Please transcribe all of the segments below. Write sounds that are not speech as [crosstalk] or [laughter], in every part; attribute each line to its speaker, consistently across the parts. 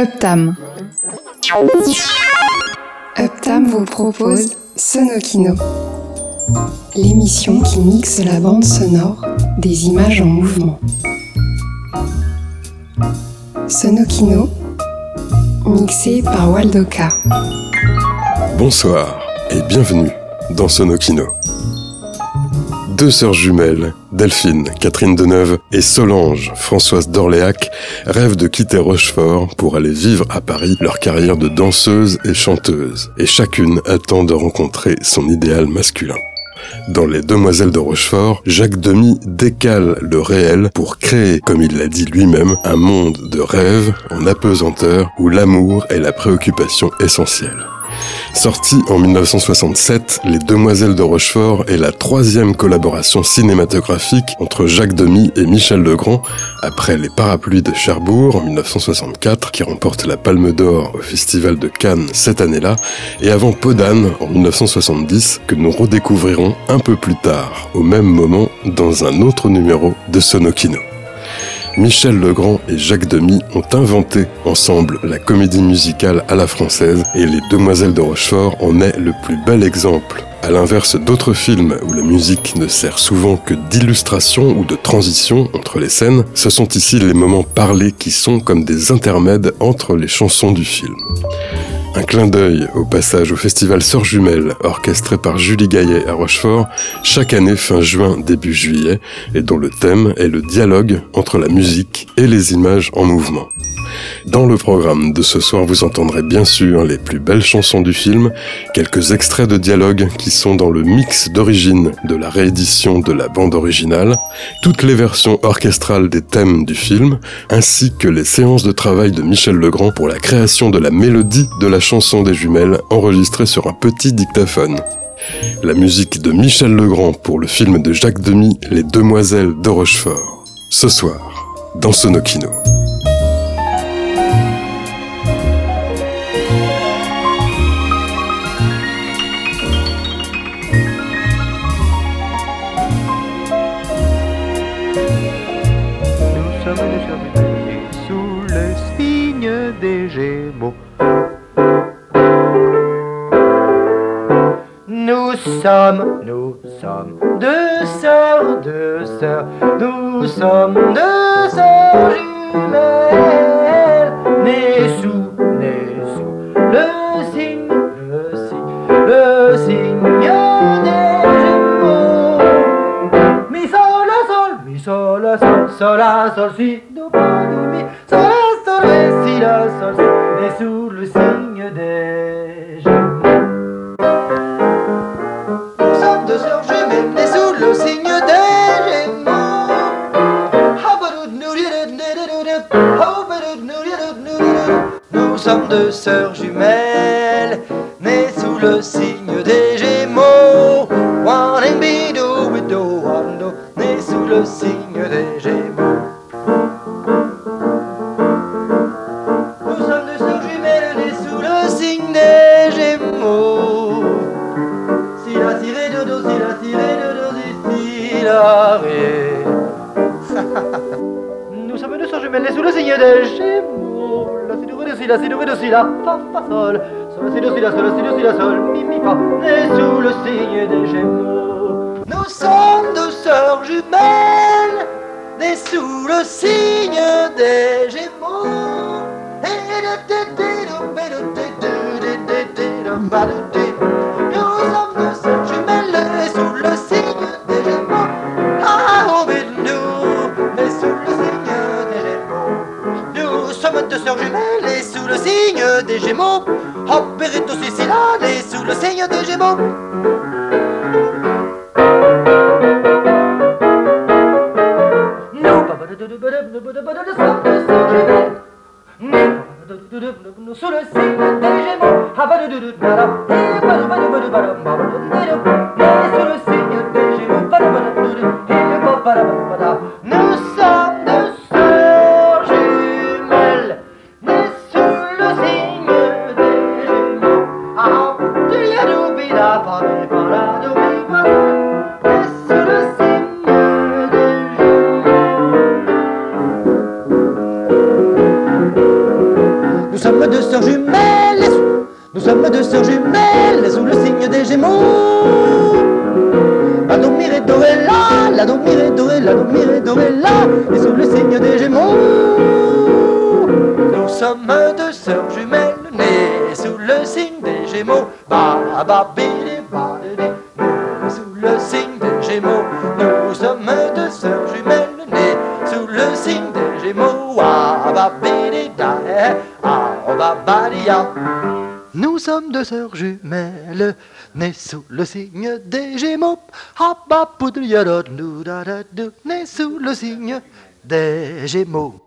Speaker 1: Uptam. Uptam vous propose Sonokino, l'émission qui mixe la bande sonore des images en mouvement. Sonokino, mixé par Waldoka.
Speaker 2: Bonsoir et bienvenue dans Sonokino. Deux sœurs jumelles, Delphine, Catherine Deneuve et Solange, Françoise d'Orléac, rêvent de quitter Rochefort pour aller vivre à Paris leur carrière de danseuse et chanteuse, et chacune attend de rencontrer son idéal masculin. Dans Les Demoiselles de Rochefort, Jacques Demy décale le réel pour créer, comme il l'a dit lui-même, un monde de rêve en apesanteur où l'amour est la préoccupation essentielle. Sorti en 1967, Les Demoiselles de Rochefort est la troisième collaboration cinématographique entre Jacques Demy et Michel Legrand, après Les Parapluies de Cherbourg en 1964, qui remporte la Palme d'Or au Festival de Cannes cette année-là, et avant Podane en 1970, que nous redécouvrirons un peu plus tard, au même moment, dans un autre numéro de Sonokino. Michel Legrand et Jacques Demy ont inventé ensemble la comédie musicale à la française et Les Demoiselles de Rochefort en est le plus bel exemple. À l'inverse d'autres films où la musique ne sert souvent que d'illustration ou de transition entre les scènes, ce sont ici les moments parlés qui sont comme des intermèdes entre les chansons du film. Un clin d'œil au passage au festival Sœurs Jumelles, orchestré par Julie Gaillet à Rochefort, chaque année fin juin, début juillet, et dont le thème est le dialogue entre la musique et les images en mouvement. Dans le programme de ce soir, vous entendrez bien sûr les plus belles chansons du film, quelques extraits de dialogue qui sont dans le mix d'origine de la réédition de la bande originale, toutes les versions orchestrales des thèmes du film, ainsi que les séances de travail de Michel Legrand pour la création de la mélodie de la chanson des jumelles enregistrée sur un petit dictaphone. La musique de Michel Legrand pour le film de Jacques Demy, Les Demoiselles de Rochefort. Ce soir, dans Sonokino.
Speaker 3: Sommes, nous sommes deux sœurs, deux sœurs, nous sommes deux sœurs jumelles, nées sous, nées sous le signe, le signe, le signe des Gémeaux. Mi sol la sol, mi sol la sol, sol la sol si do pa do mi, sol la sol si la sol si, né sous le signe des sommes deux sœurs jumelles nées sous le signe Nous sommes deux sœurs jumelles nées sous le signe des Gémeaux. La sous le signe des Gémeaux. Nous sommes deux sœurs jumelles nées sous le signe des Gémeaux. Nous sommes deux sœurs jumelles sous le signe des Gémeaux. Berito Sicila, nées sous le signe des Gémeaux. sœurs jumelles, nées sous le signe des Gémeaux. Hop, hop, poudre, nées sous le signe des Gémeaux.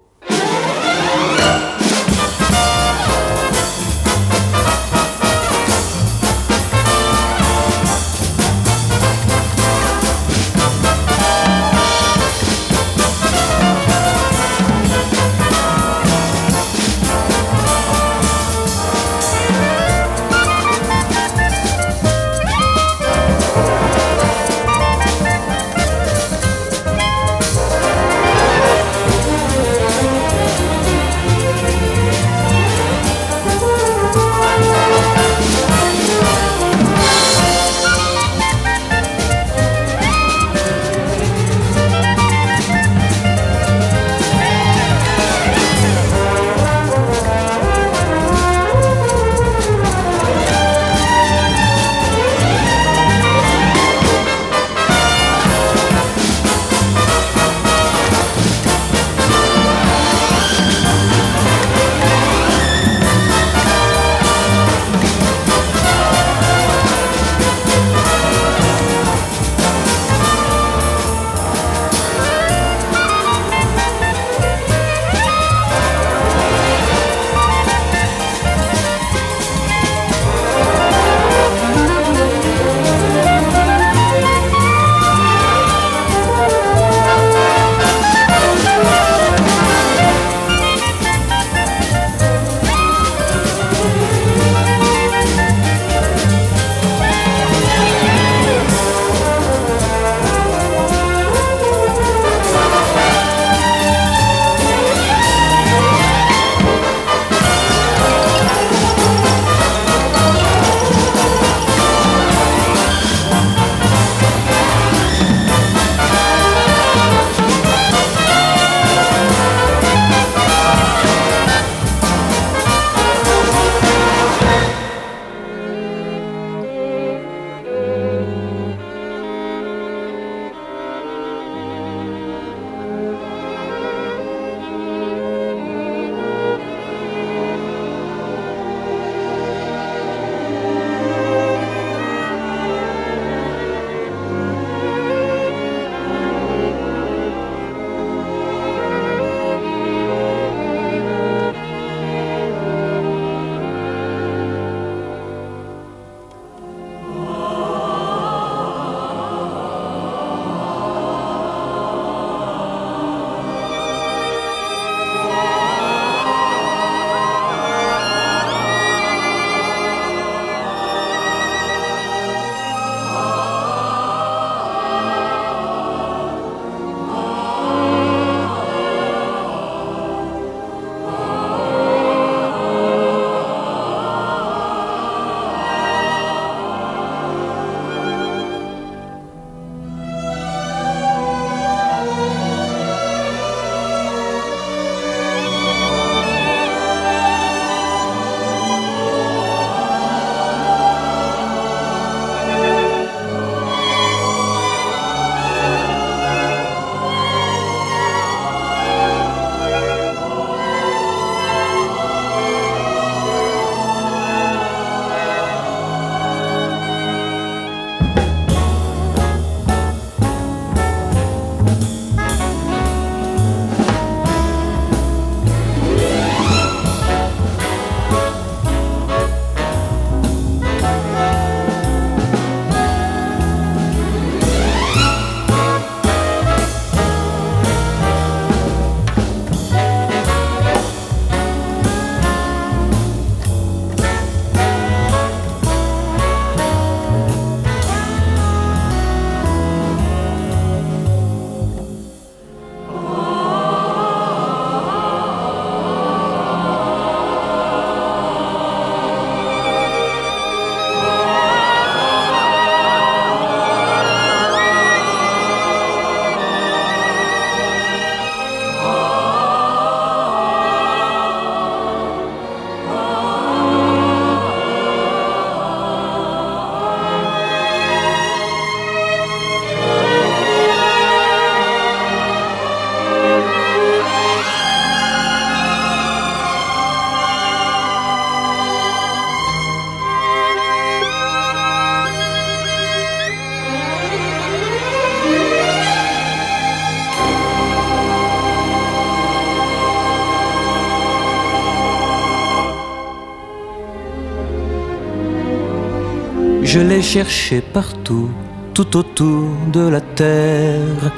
Speaker 4: Je l'ai cherché partout, tout autour de la terre.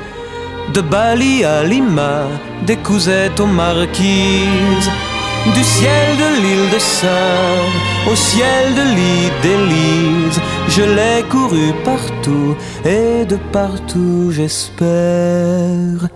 Speaker 4: De Bali à Lima, des cousettes aux marquises. Du ciel de l'île de Saint au ciel de l'île d'Élise, je l'ai couru partout et de partout j'espère.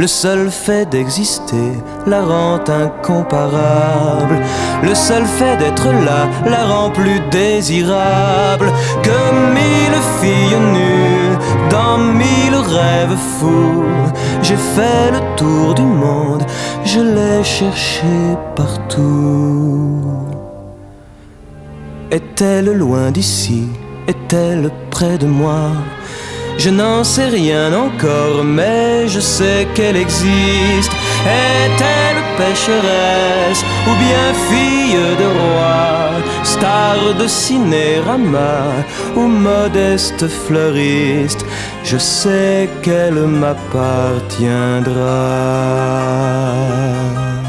Speaker 4: Le seul fait d'exister la rend incomparable. Le seul fait d'être là la rend plus désirable que mille filles nues dans mille rêves fous. J'ai fait le tour du monde, je l'ai cherché partout. Est-elle loin d'ici? Est-elle près de moi? Je n'en sais rien encore, mais je sais qu'elle existe. Est-elle pécheresse ou bien fille de roi, star de cinérama ou modeste fleuriste? Je sais qu'elle m'appartiendra.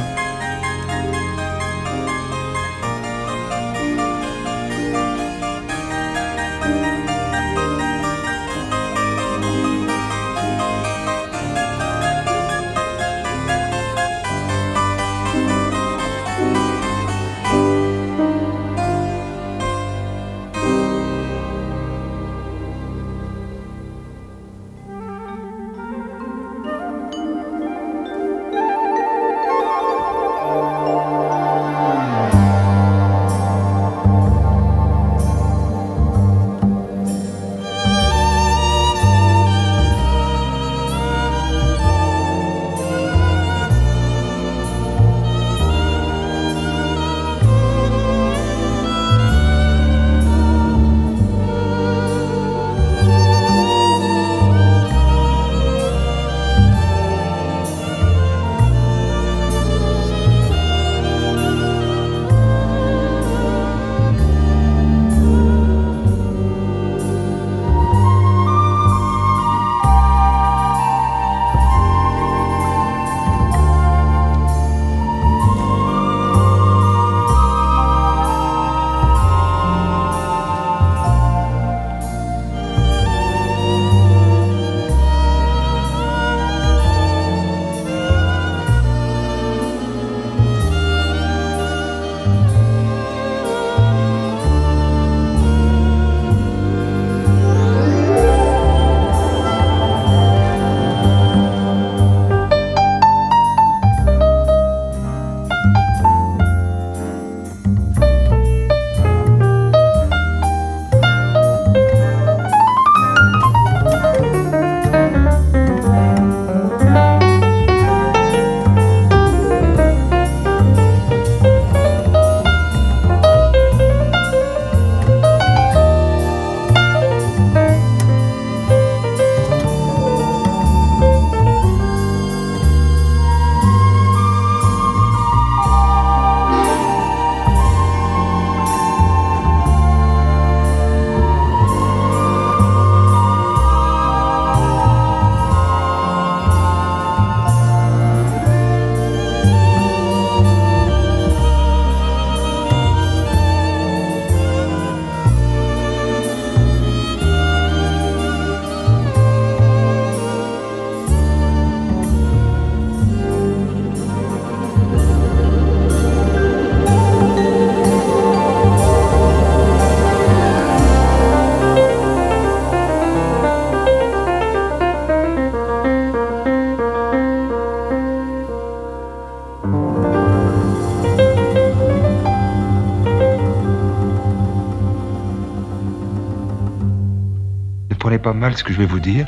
Speaker 5: Pas mal ce que je vais vous dire,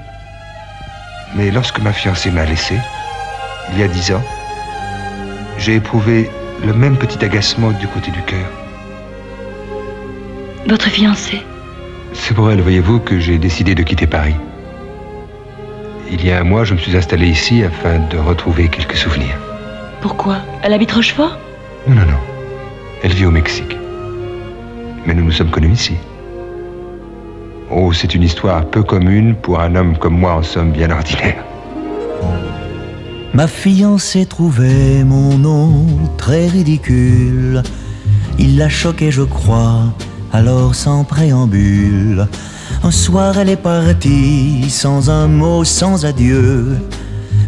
Speaker 5: mais lorsque ma fiancée m'a laissé, il y a dix ans, j'ai éprouvé le même petit agacement du côté du cœur.
Speaker 6: Votre fiancée?
Speaker 5: C'est pour elle, voyez-vous, que j'ai décidé de quitter Paris. Il y a un mois, je me suis installé ici afin de retrouver quelques souvenirs.
Speaker 6: Pourquoi? Elle habite Rochefort?
Speaker 5: Non, non, non. Elle vit au Mexique. Mais nous nous sommes connus ici. Oh, c'est une histoire peu commune pour un homme comme moi en somme bien ordinaire.
Speaker 7: Ma fiancée trouvait mon nom très ridicule. Il la choquait, je crois, Alors sans préambule, un soir elle est partie, sans un mot, sans adieu.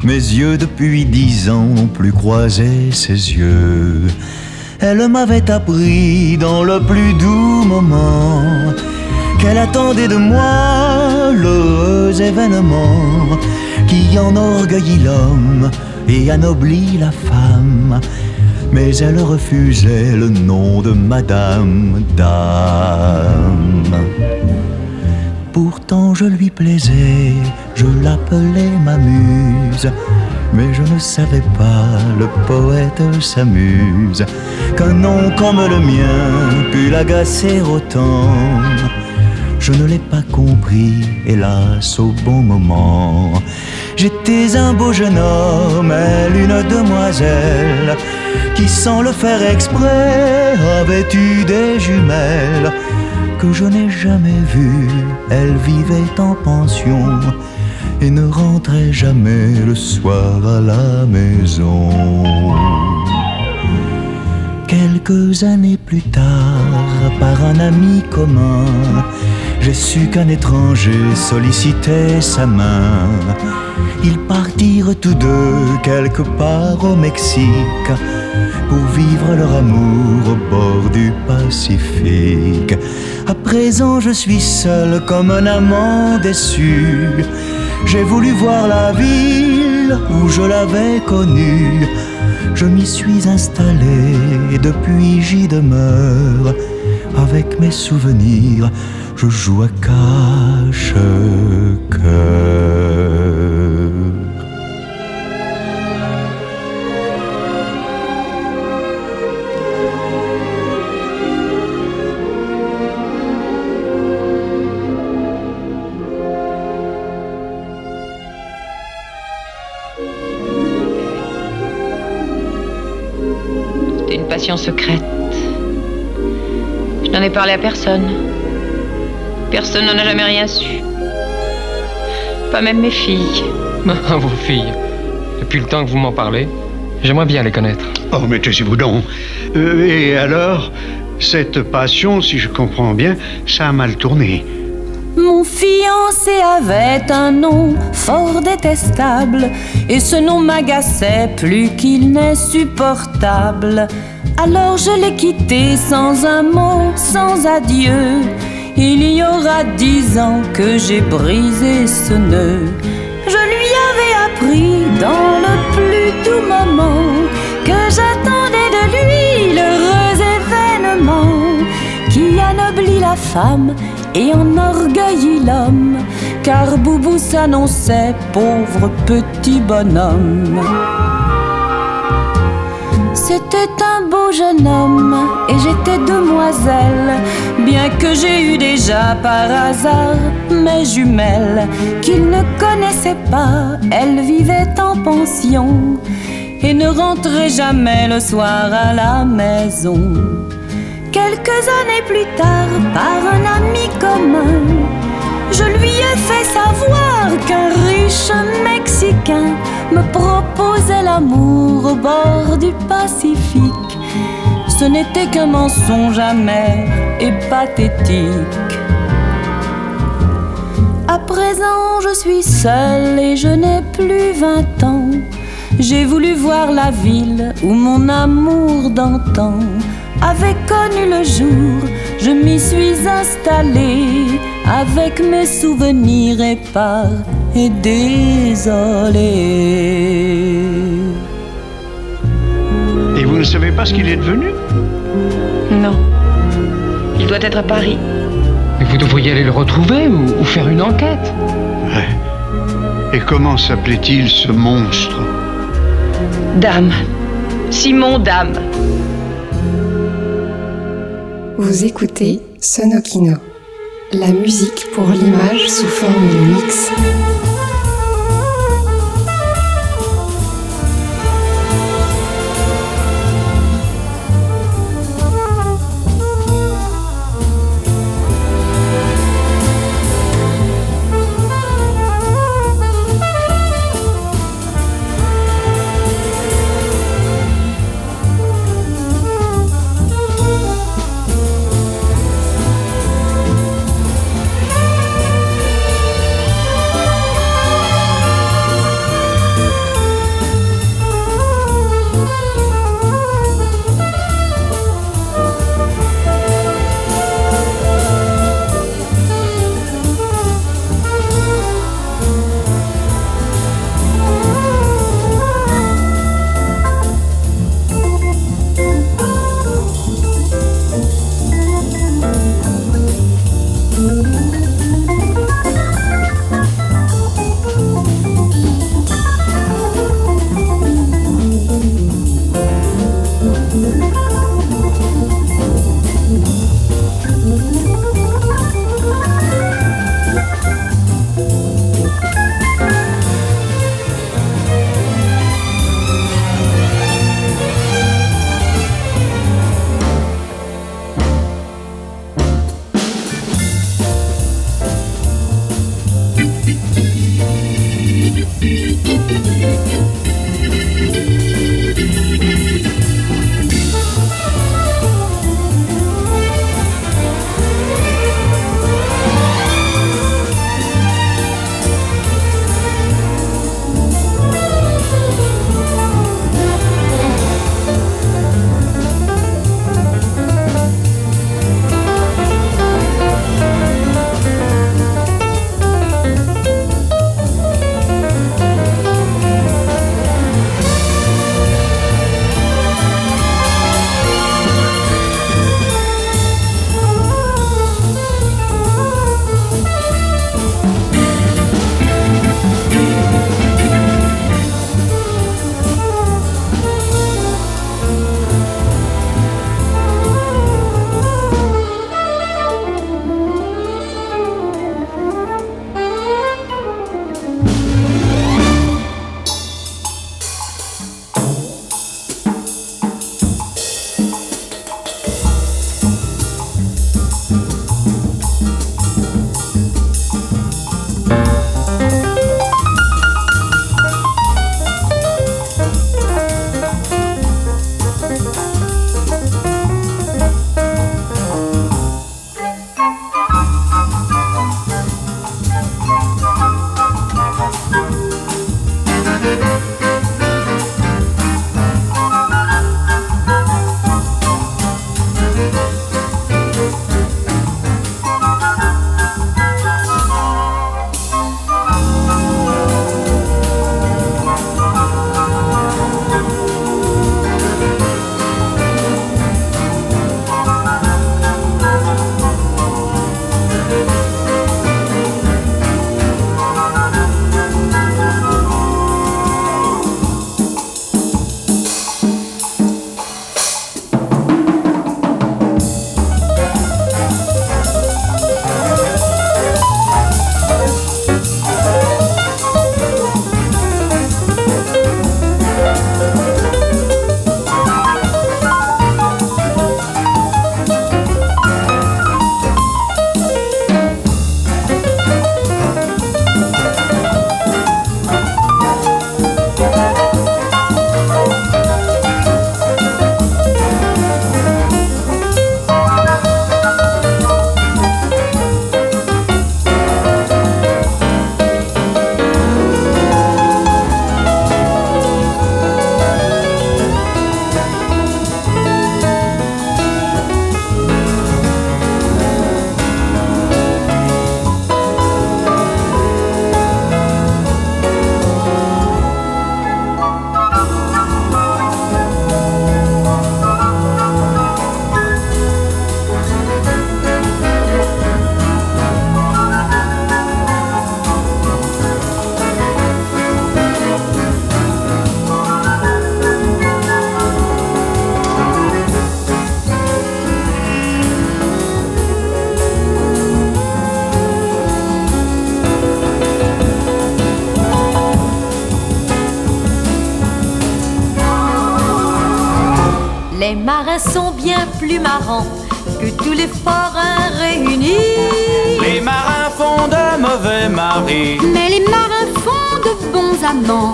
Speaker 7: Mes yeux depuis dix ans n'ont plus croisé ses yeux. Elle m'avait appris dans le plus doux moment qu'elle attendait de moi l'heureux événement qui enorgueillit l'homme et anoblit la femme. Mais elle refusait le nom de Madame Dame. Pourtant je lui plaisais, je l'appelais ma muse. Mais je ne savais pas, le poète s'amuse, qu'un nom comme le mien pût l'agacer autant. Je ne l'ai pas compris, hélas, au bon moment. J'étais un beau jeune homme, elle une demoiselle, qui sans le faire exprès avait eu des jumelles que je n'ai jamais vues. Elle vivait en pension et ne rentrait jamais le soir à la maison. Quelques années plus tard, par un ami commun, j'ai su qu'un étranger sollicitait sa main. Ils partirent tous deux quelque part au Mexique pour vivre leur amour au bord du Pacifique. À présent, je suis seul comme un amant déçu. J'ai voulu voir la ville où je l'avais connue. Je m'y suis installé et depuis j'y demeure. Avec mes souvenirs, je joue à.
Speaker 6: C'était une passion secrète. Je n'en ai parlé à personne. Personne n'en a jamais rien su. Pas même mes filles. [laughs]
Speaker 8: Ah, vos filles. Depuis le temps que vous m'en parlez, j'aimerais bien les connaître.
Speaker 9: Oh, mais taisez-vous donc. Euh, et alors, cette passion, si je comprends bien, ça a mal tourné.
Speaker 10: Mon fiancé avait un nom fort détestable et ce nom m'agaçait plus qu'il n'est supportable. Alors je l'ai quitté sans un mot, sans adieu. Il y aura dix ans que j'ai brisé ce nœud. Je lui avais appris dans le plus doux moment que j'attendais de lui l'heureux événement qui anoblit la femme et enorgueillit l'homme, car Boubou s'annonçait pauvre petit bonhomme. C'était un beau jeune homme et j'étais demoiselle, bien que j'ai eu déjà par hasard mes jumelles qu'il ne connaissait pas. Elles vivaient en pension et ne rentraient jamais le soir à la maison. Quelques années plus tard, par un ami commun, je lui ai fait savoir qu'un riche Mexicain me proposait l'amour au bord du Pacifique. Ce n'était qu'un mensonge amer et pathétique. À présent, je suis seule et je n'ai plus vingt ans. J'ai voulu voir la ville où mon amour d'antan avait connu le jour. Je m'y suis installée avec mes souvenirs épars et désolée.
Speaker 9: Et vous ne savez pas ce qu'il est devenu?
Speaker 6: Non. Il doit être à Paris.
Speaker 8: Mais vous devriez aller le retrouver ou, ou faire une enquête.
Speaker 9: Ouais. Et comment s'appelait-il ce monstre?
Speaker 6: Dame. Simon Dame.
Speaker 1: Vous écoutez Sonokino, la musique pour l'image sous forme de mix.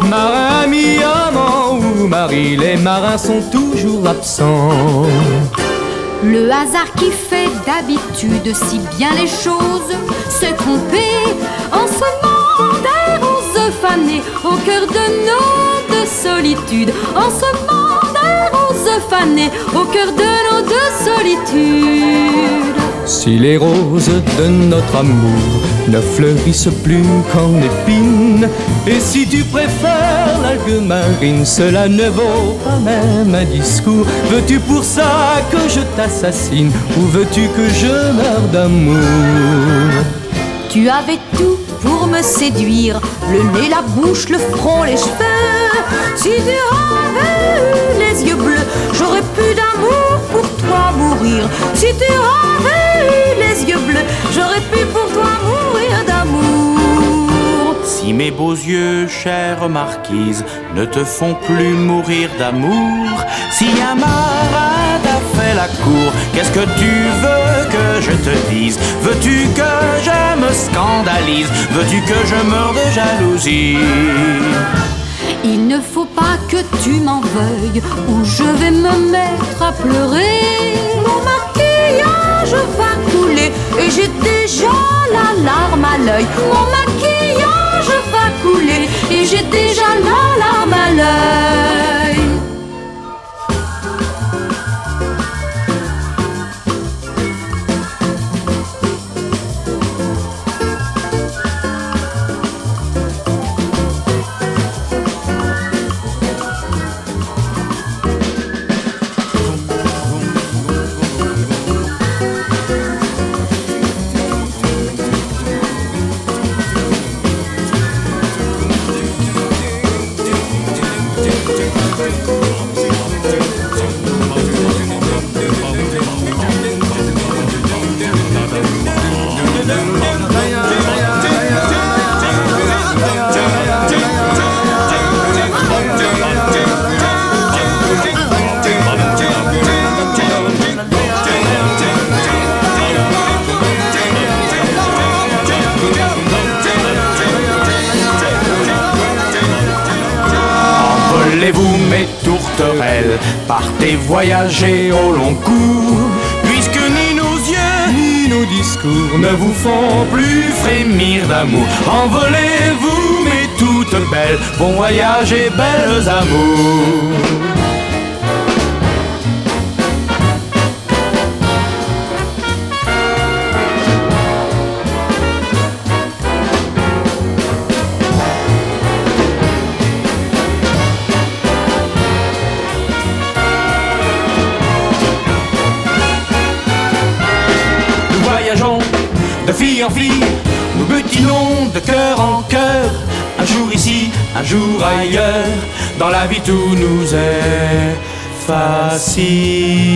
Speaker 4: Marin, ami, amant ou mari, les marins sont toujours absents.
Speaker 11: Le hasard qui fait d'habitude si bien les choses se tromper en semant des roses fanées au cœur de nos deux solitudes. En semant des roses fanées au cœur de nos deux solitudes.
Speaker 4: Si les roses de notre amour ne fleurissent plus qu'en épines, et si tu préfères l'algue marine, cela ne vaut pas même un discours. Veux-tu pour ça que je t'assassine, ou veux-tu que je meure d'amour?
Speaker 11: Tu avais tout pour me séduire, le nez, la bouche, le front, les cheveux. Si tu avais eu les yeux bleus, j'aurais pu d'amour pour toi mourir. Si tu avais eu les yeux bleus, j'aurais pu pour toi mourir.
Speaker 4: Mes beaux yeux, chère marquise, ne te font plus mourir d'amour, si un marin t'a fait la cour, qu'est-ce que tu veux que je te dise? Veux-tu que je me scandalise? Veux-tu que je meure de jalousie?
Speaker 11: Il ne faut pas que tu m'en veuilles, ou je vais me mettre à pleurer. Mon maquillage va couler, et j'ai déjà la larme à l'œil. Mon maquillage va couler, et j'ai déjà la larme à l'œil.
Speaker 4: Envolez-vous mes tourterelles, partez voyager au long cours, puisque ni nos yeux ni nos discours ne vous font plus frémir d'amour. Envolez-vous mes toutes belles, bon voyage et belles amours. Fille en fille, nous butinons de cœur en cœur. Un jour ici, un jour ailleurs, dans la vie tout nous est facile.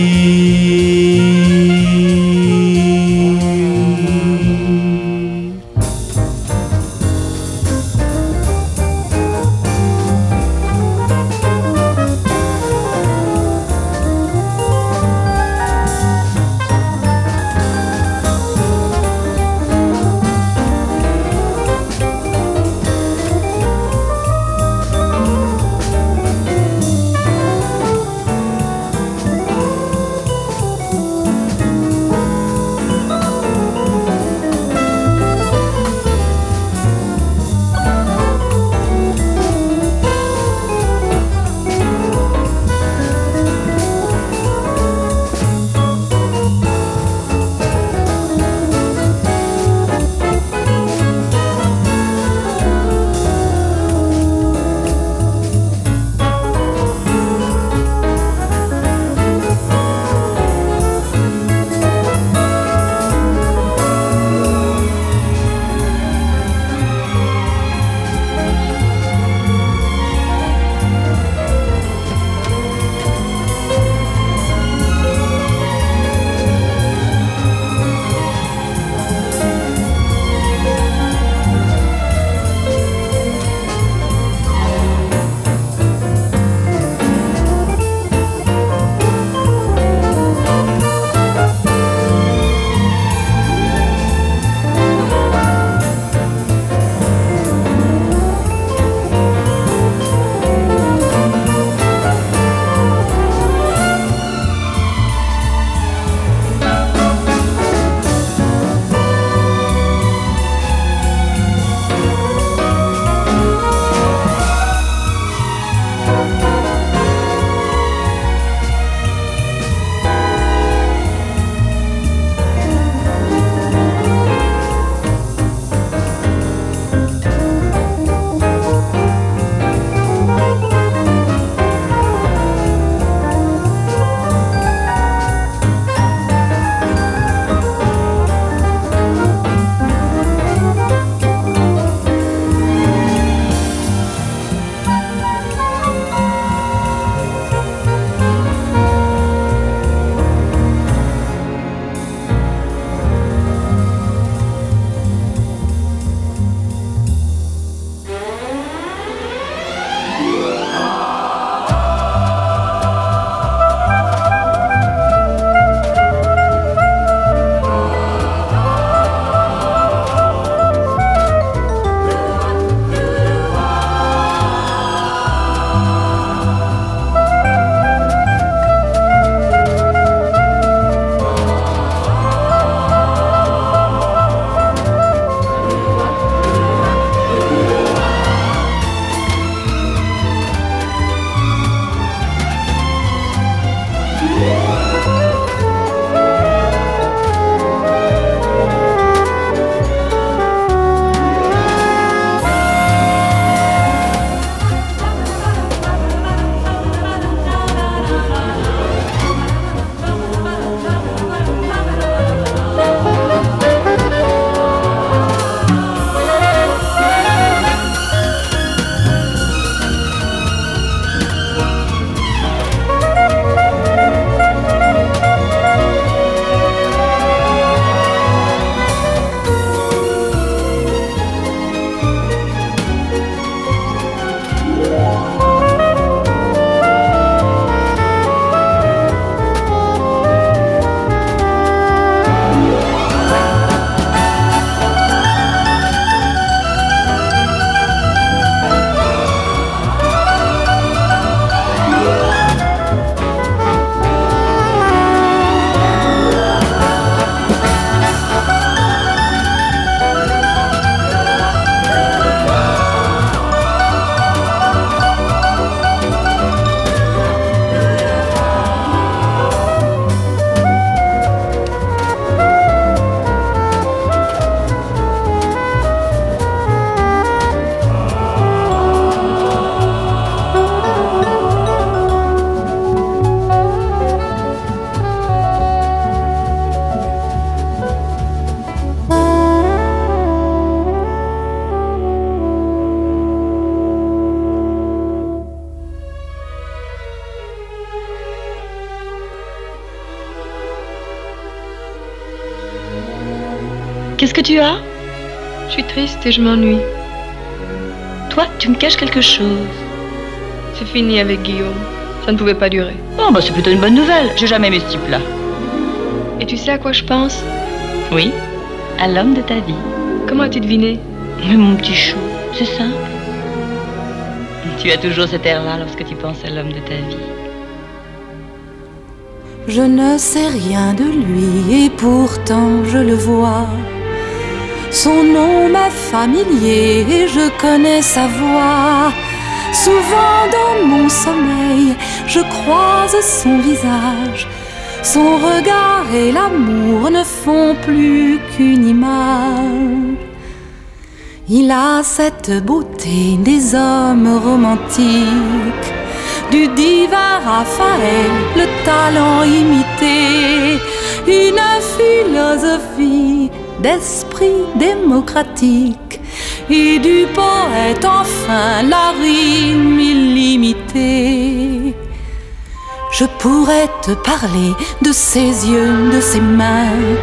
Speaker 6: Tu as?
Speaker 12: Je suis triste et je m'ennuie.
Speaker 6: Toi, tu me caches quelque chose.
Speaker 12: C'est fini avec Guillaume. Ça ne pouvait pas durer.
Speaker 6: Oh, bah c'est plutôt une bonne nouvelle. J'ai jamais aimé ce type-là.
Speaker 12: Et tu sais à quoi je pense?
Speaker 6: Oui, à l'homme de ta vie.
Speaker 12: Comment as-tu deviné?
Speaker 6: Mais mon petit chou, c'est simple. Tu as toujours cet air-là lorsque tu penses à l'homme de ta vie.
Speaker 10: Je ne sais rien de lui et pourtant je le vois. Son nom m'est familier et je connais sa voix. Souvent dans mon sommeil, je croise son visage. Son regard et l'amour ne font plus qu'une image. Il a cette beauté des hommes romantiques du divin Raphaël, le talent imité, une philosophie d'esprit démocratique et du poète enfin la rime illimitée. Je pourrais te parler de ses yeux, de ses mains.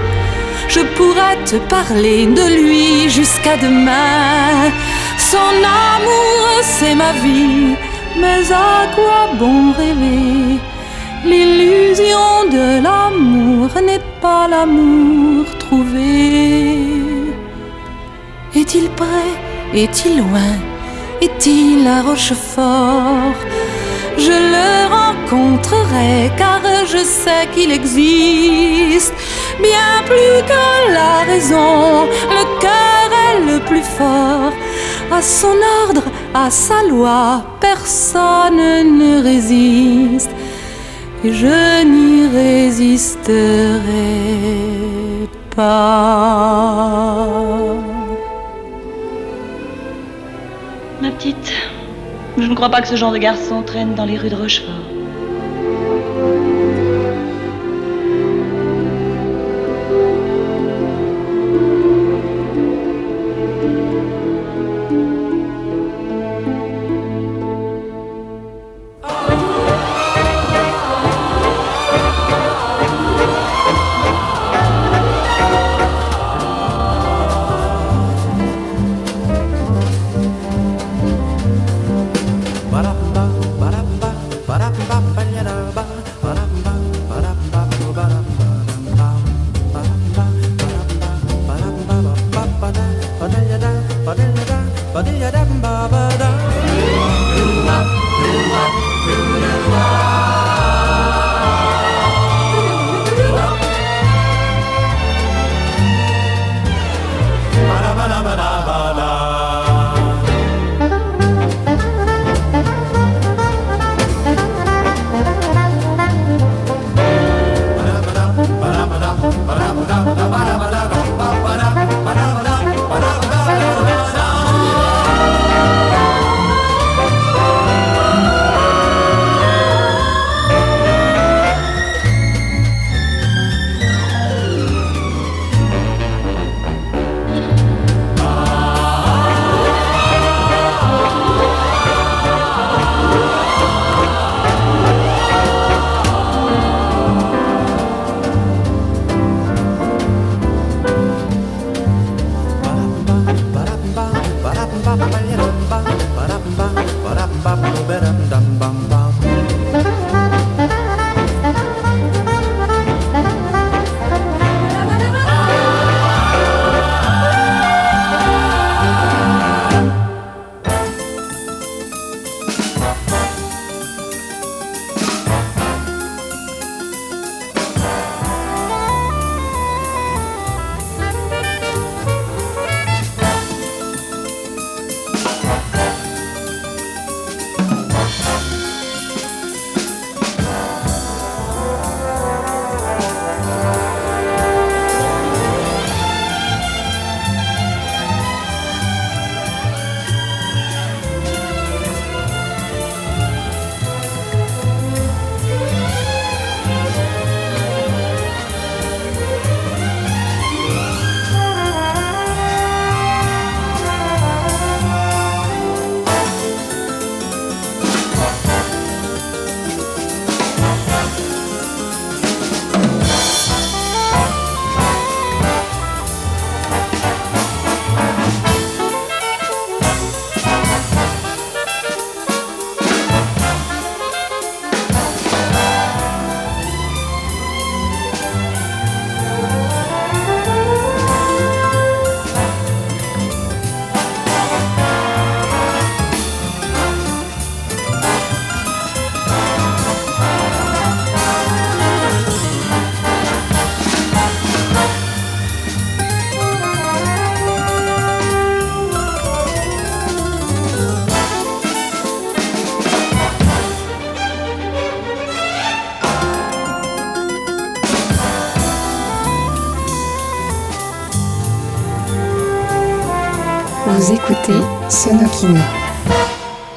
Speaker 10: Je pourrais te parler de lui jusqu'à demain. Son amour, c'est ma vie mais à quoi bon rêver? L'illusion de l'amour n'est pas l'amour Est-il près Est-il loin? Est-il à Rochefort? Je le rencontrerai car je sais qu'il existe. Bien plus que la raison, le cœur est le plus fort. À son ordre, à sa loi, personne ne résiste. Et je n'y résisterai
Speaker 6: Ma petite, je ne crois pas que ce genre de garçon traîne dans les rues de Rochefort.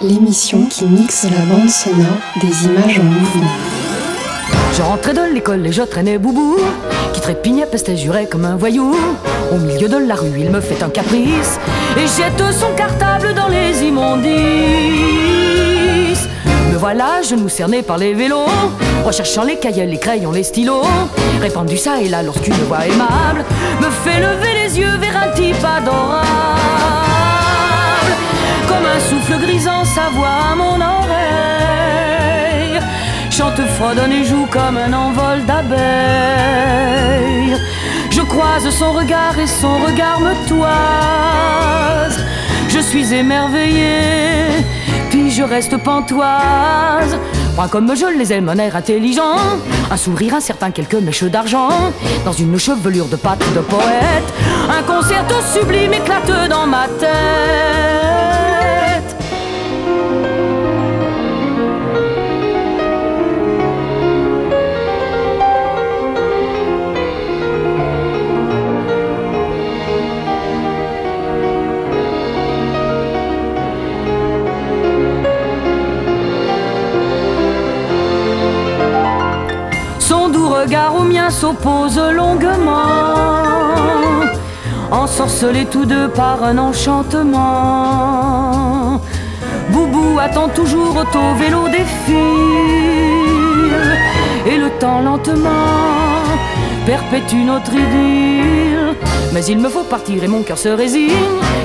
Speaker 1: L'émission qui mixe la bande sonore des images en mouvement.
Speaker 13: Je rentrais de l'école et je traînais Boubou, qui trépignait, pestait, jurait comme un voyou. Au milieu de la rue, il me fait un caprice et jette son cartable dans les immondices. Me voilà, genoux cernés par les vélos, recherchant les cahiers, les crayons, les stylos, répandu ça et là lorsqu'une voix aimable me fait lever les yeux vers un type adorable. Comme un souffle grisant sa voix à mon oreille, chante fredonne et joue comme un envol d'abeilles. Je croise son regard et son regard me toise. Je suis émerveillée, puis je reste pantoise. Point comme je les aime, un air intelligent, un sourire incertain, quelques mèches d'argent, dans une chevelure de pâte de poète, un concerto sublime éclate dans ma tête. Regard au mien s'oppose longuement, ensorcelés tous deux par un enchantement. Boubou attend toujours au vélo des fils, et le temps lentement perpétue notre idylle. Mais il me faut partir et mon cœur se résigne,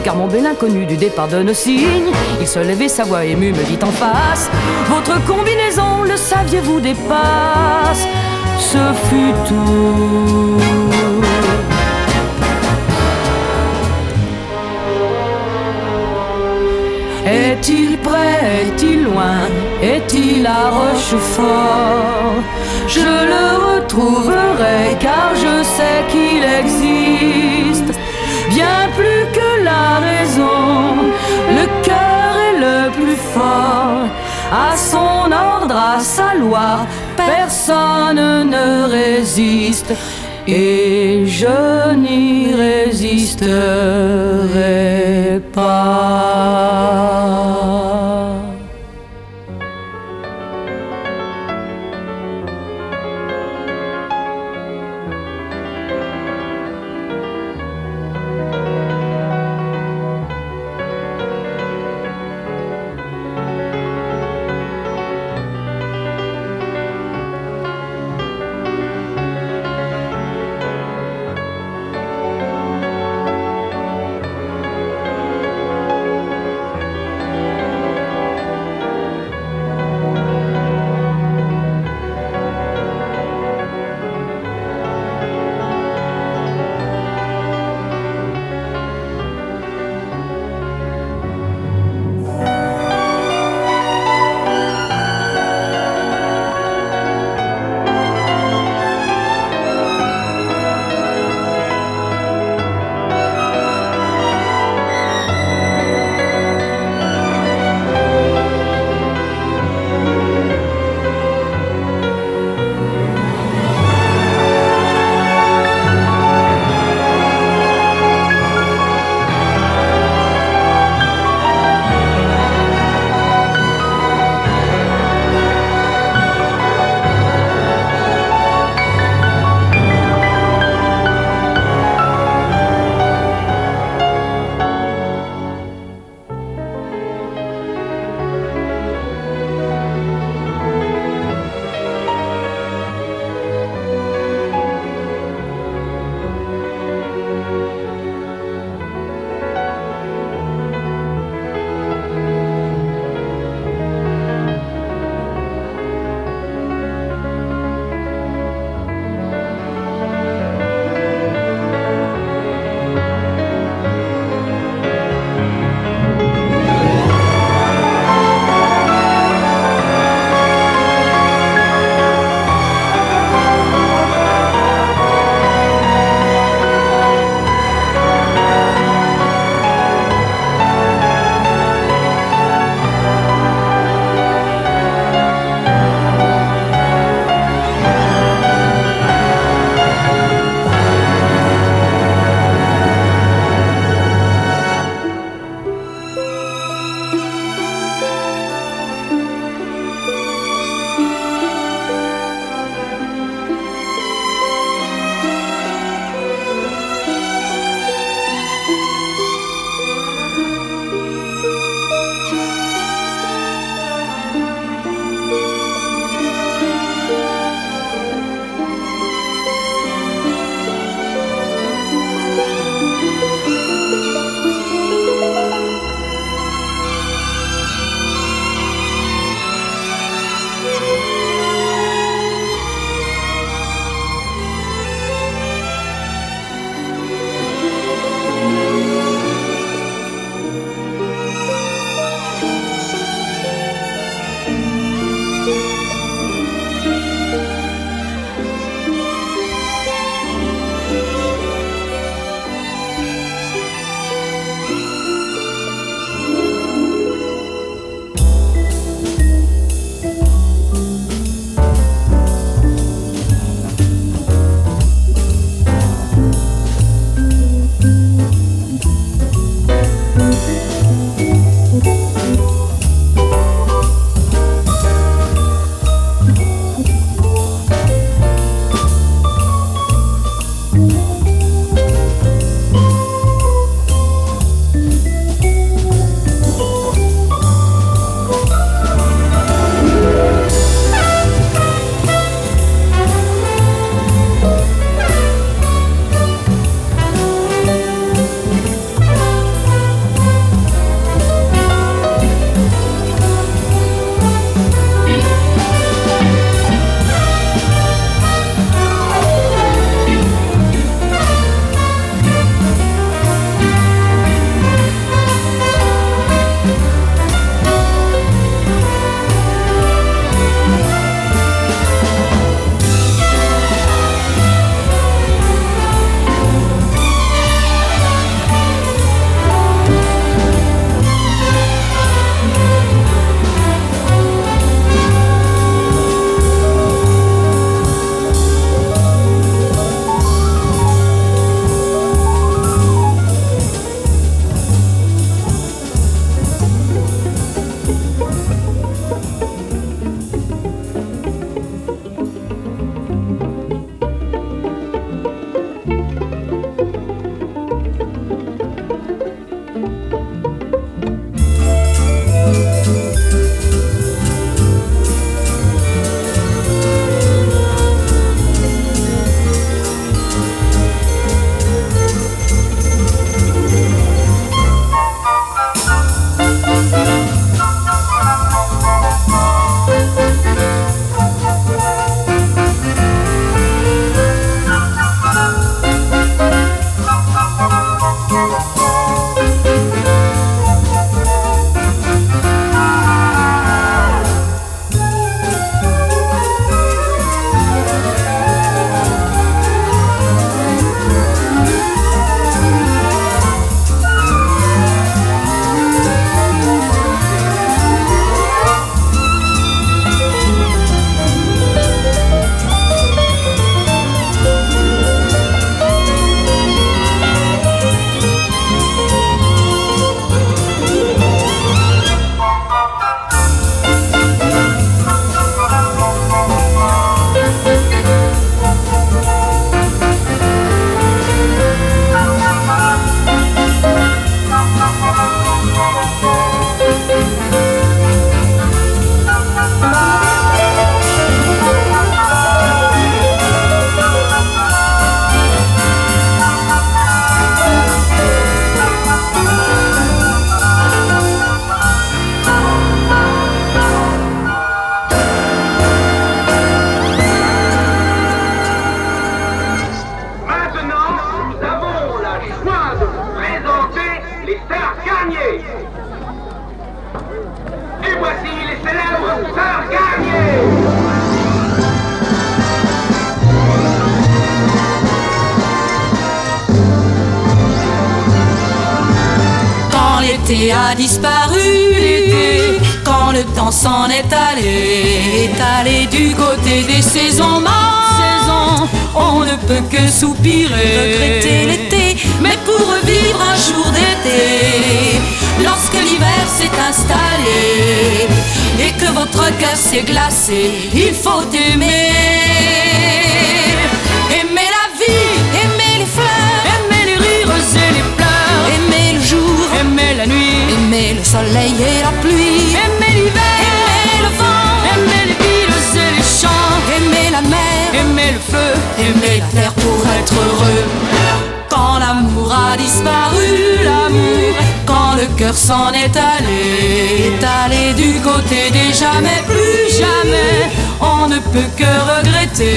Speaker 13: car mon bel inconnu du départ donne signe. Il se lève et sa voix émue me dit en face Votre combinaison, le saviez-vous, dépasse. Ce fut tout. Est-il près, est-il loin, est-il à Rochefort? Je le retrouverai car je sais qu'il existe bien plus que la raison. Le cœur est le plus fort, à son ordre, à sa loi, personne ne résiste. Et je n'y résisterai pas.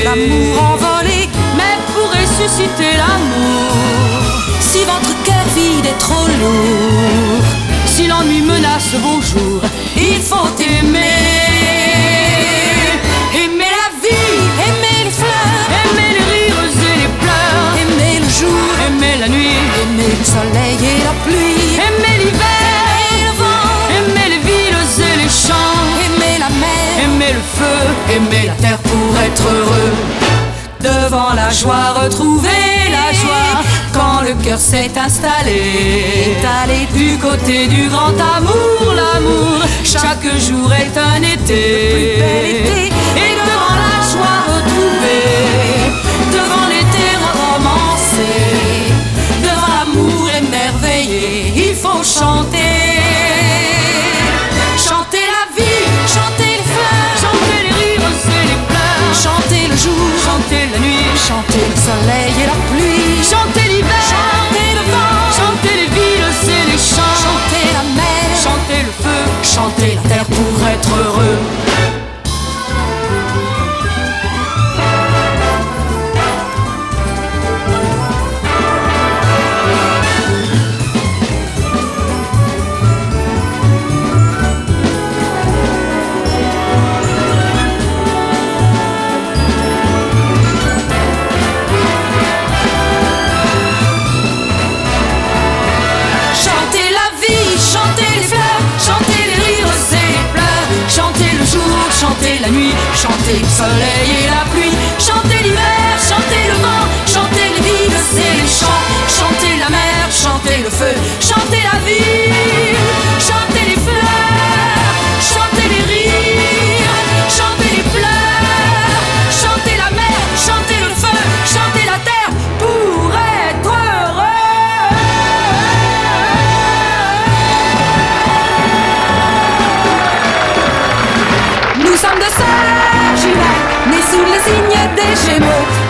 Speaker 10: L'amour envolé,
Speaker 13: mais pour ressusciter l'amour,
Speaker 10: si votre cœur vide est trop lourd,
Speaker 13: si l'ennui menace vos jours,
Speaker 10: la joie, retrouver la joie quand le cœur s'est installé, allé du côté du grand amour, l'amour. Chaque jour est un été, et devant la joie retrouvée, devant l'été romancé, devant l'amour émerveillé, il faut. Chanter chanter le soleil et la pluie,
Speaker 13: chanter l'hiver,
Speaker 10: chanter le vent,
Speaker 13: chanter les villes et les champs,
Speaker 10: chanter la mer,
Speaker 13: chanter le feu,
Speaker 10: chanter la terre pour être heureux. Nuit, chanter le soleil et la pluie, chanter l'hiver, chanter le vent, chanter les villes et les champs, chanter la mer, chanter le feu, chanter la vie,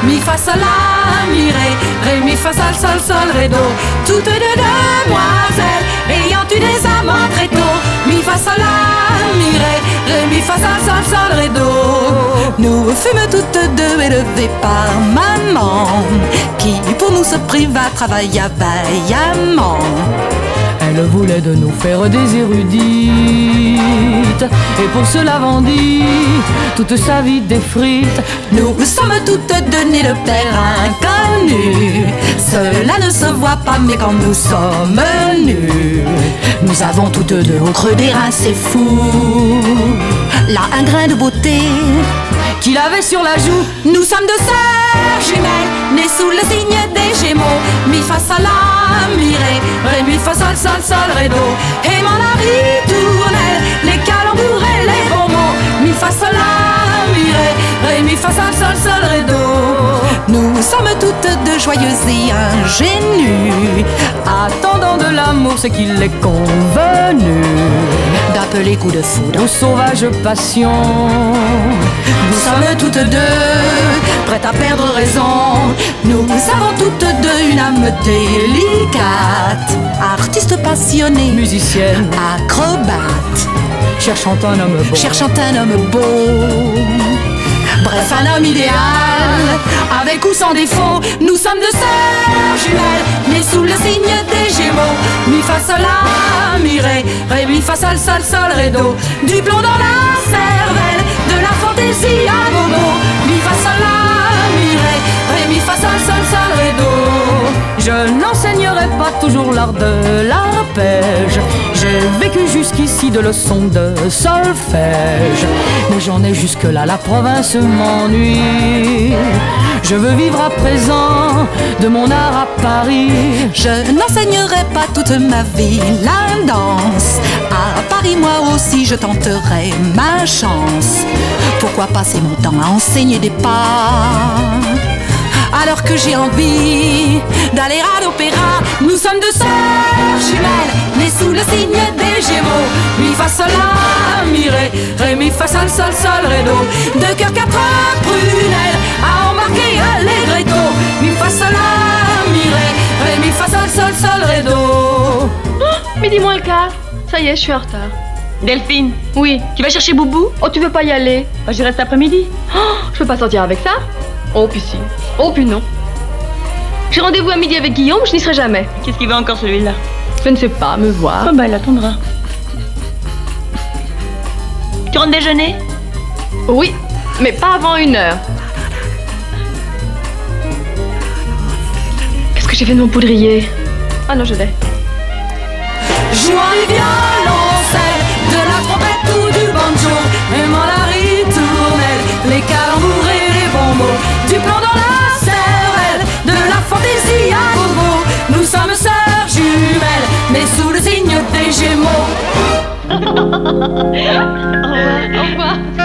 Speaker 10: Mi fa sol la ré, ré mi fa sol sol sol ré. Toutes deux demoiselles ayant eu des amants très tôt. Mi fa sol la ré, ré mi fa sol sol sol ré. Nous fûmes toutes deux élevées par maman, qui pour nous se priva travailla vaillamment.
Speaker 13: Elle voulait de nous faire des érudites. Et pour cela vendit toute sa vie des frites.
Speaker 10: Nous sommes toutes deux nées de père inconnu Cela ne se voit pas mais quand nous sommes nus Nous avons toutes deux au creux des reins c'est fou Là un grain de beauté
Speaker 13: qu'il avait sur la joue.
Speaker 10: Nous sommes deux sœurs jumelles Nées sous le signe des Gémeaux. Mi fa sol la mi ré Ré mi fa sol sol sol do Aimant la ritournelle Les calembours et les bons mots Mi fa sol la mi ré Ré mi fa sol sol do Nous sommes toutes deux joyeuses et ingénues
Speaker 13: Attendant de l'amour ce qu'il est convenu
Speaker 10: D'appeler coup de foudre.
Speaker 13: Aux sauvages passions.
Speaker 10: Nous sommes toutes deux prêtes à perdre raison. Nous avons toutes deux une âme délicate Artiste passionné,
Speaker 13: musicienne,
Speaker 10: acrobate.
Speaker 13: Cherchant un homme beau.
Speaker 10: Cherchant un homme beau Bref, un homme idéal, avec ou sans défaut. Nous sommes deux sœurs jumelles, nées sous le signe des Gémeaux. Mi fa sol la mi ré, ré mi fa sol sol sol. Du plomb dans la cervelle, de la fantaisie à gogo. Mi fa sol la mi ré, ré mi fa sol sol sol.
Speaker 13: Je n'enseignerai pas toujours l'art de l'arpège. Vécu jusqu'ici de leçons de solfège. Mais j'en ai jusque-là, la province m'ennuie. Je veux vivre à présent de mon art à Paris.
Speaker 10: Je n'enseignerai pas toute ma vie la danse. À Paris, moi aussi, je tenterai ma chance. Pourquoi passer mon temps à enseigner des pas? Alors que j'ai envie d'aller à l'opéra. Nous sommes deux sœurs jumelles, nées sous le signe des Gémeaux. Mi fa sol la mi ré, ré mi fa sol sol sol ré do. Deux cœurs quatre prunelles à embarquer allegretto. Mi fa sol la mi ré, ré mi fa sol sol sol ré do.
Speaker 12: Oh, midi moins le quart. Ça y est, je suis en retard.
Speaker 6: Delphine,
Speaker 12: Oui.
Speaker 6: tu vas chercher Boubou?
Speaker 12: Oh, tu veux pas y aller
Speaker 6: Moi, j'y reste après-midi.
Speaker 12: Oh, je peux pas sortir avec ça Oh, puis si. Oh, puis non. J'ai rendez-vous à midi avec Guillaume, je n'y serai jamais.
Speaker 6: Qu'est-ce qu'il veut encore celui-là?
Speaker 12: Je ne sais pas, me voir.
Speaker 6: Ah bah, il attendra. Tu rentres déjeuner?
Speaker 12: Oui, mais pas avant une heure. Qu'est-ce que j'ai fait de mon poudrier? Ah non, je l'ai.
Speaker 10: Jouant du violoncelle, sommes sœurs jumelles, mais sous le signe des Gémeaux.
Speaker 12: Au revoir.
Speaker 1: Vous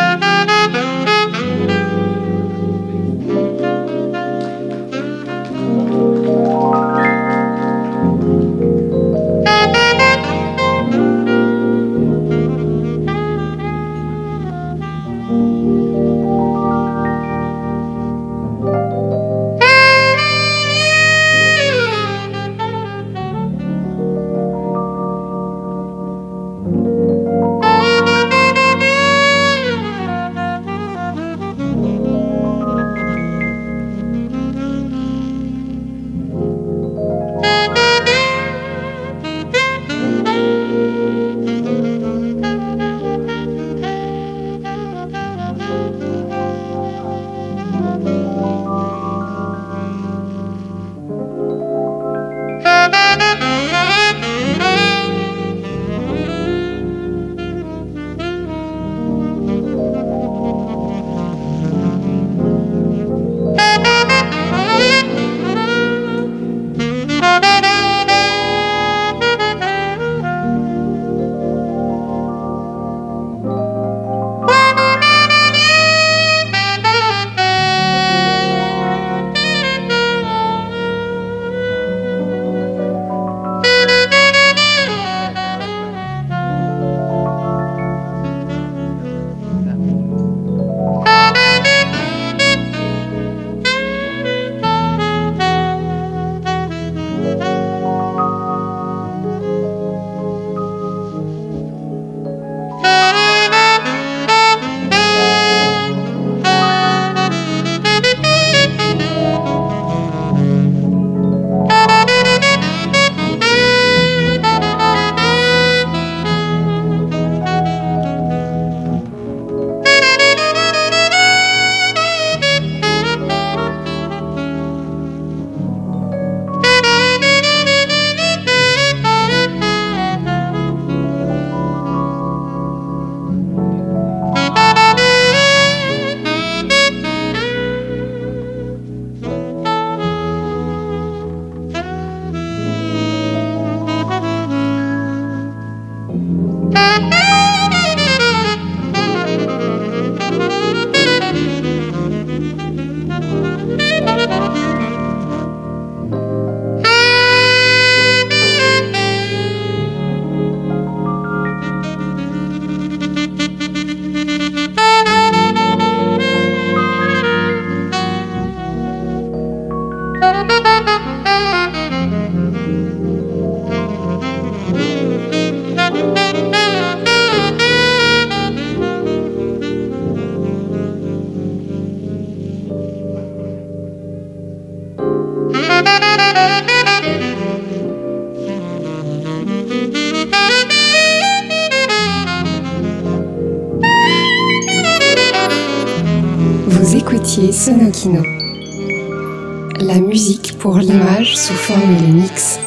Speaker 1: de mix.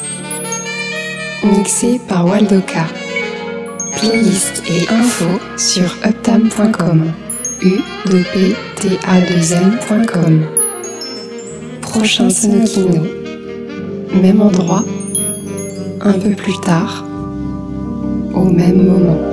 Speaker 1: Mixé par Waldoka. playlists et infos sur uptam.com. u 2 p t a 2 m.com. Prochain Sonokino. Même endroit, un peu plus tard, au même moment.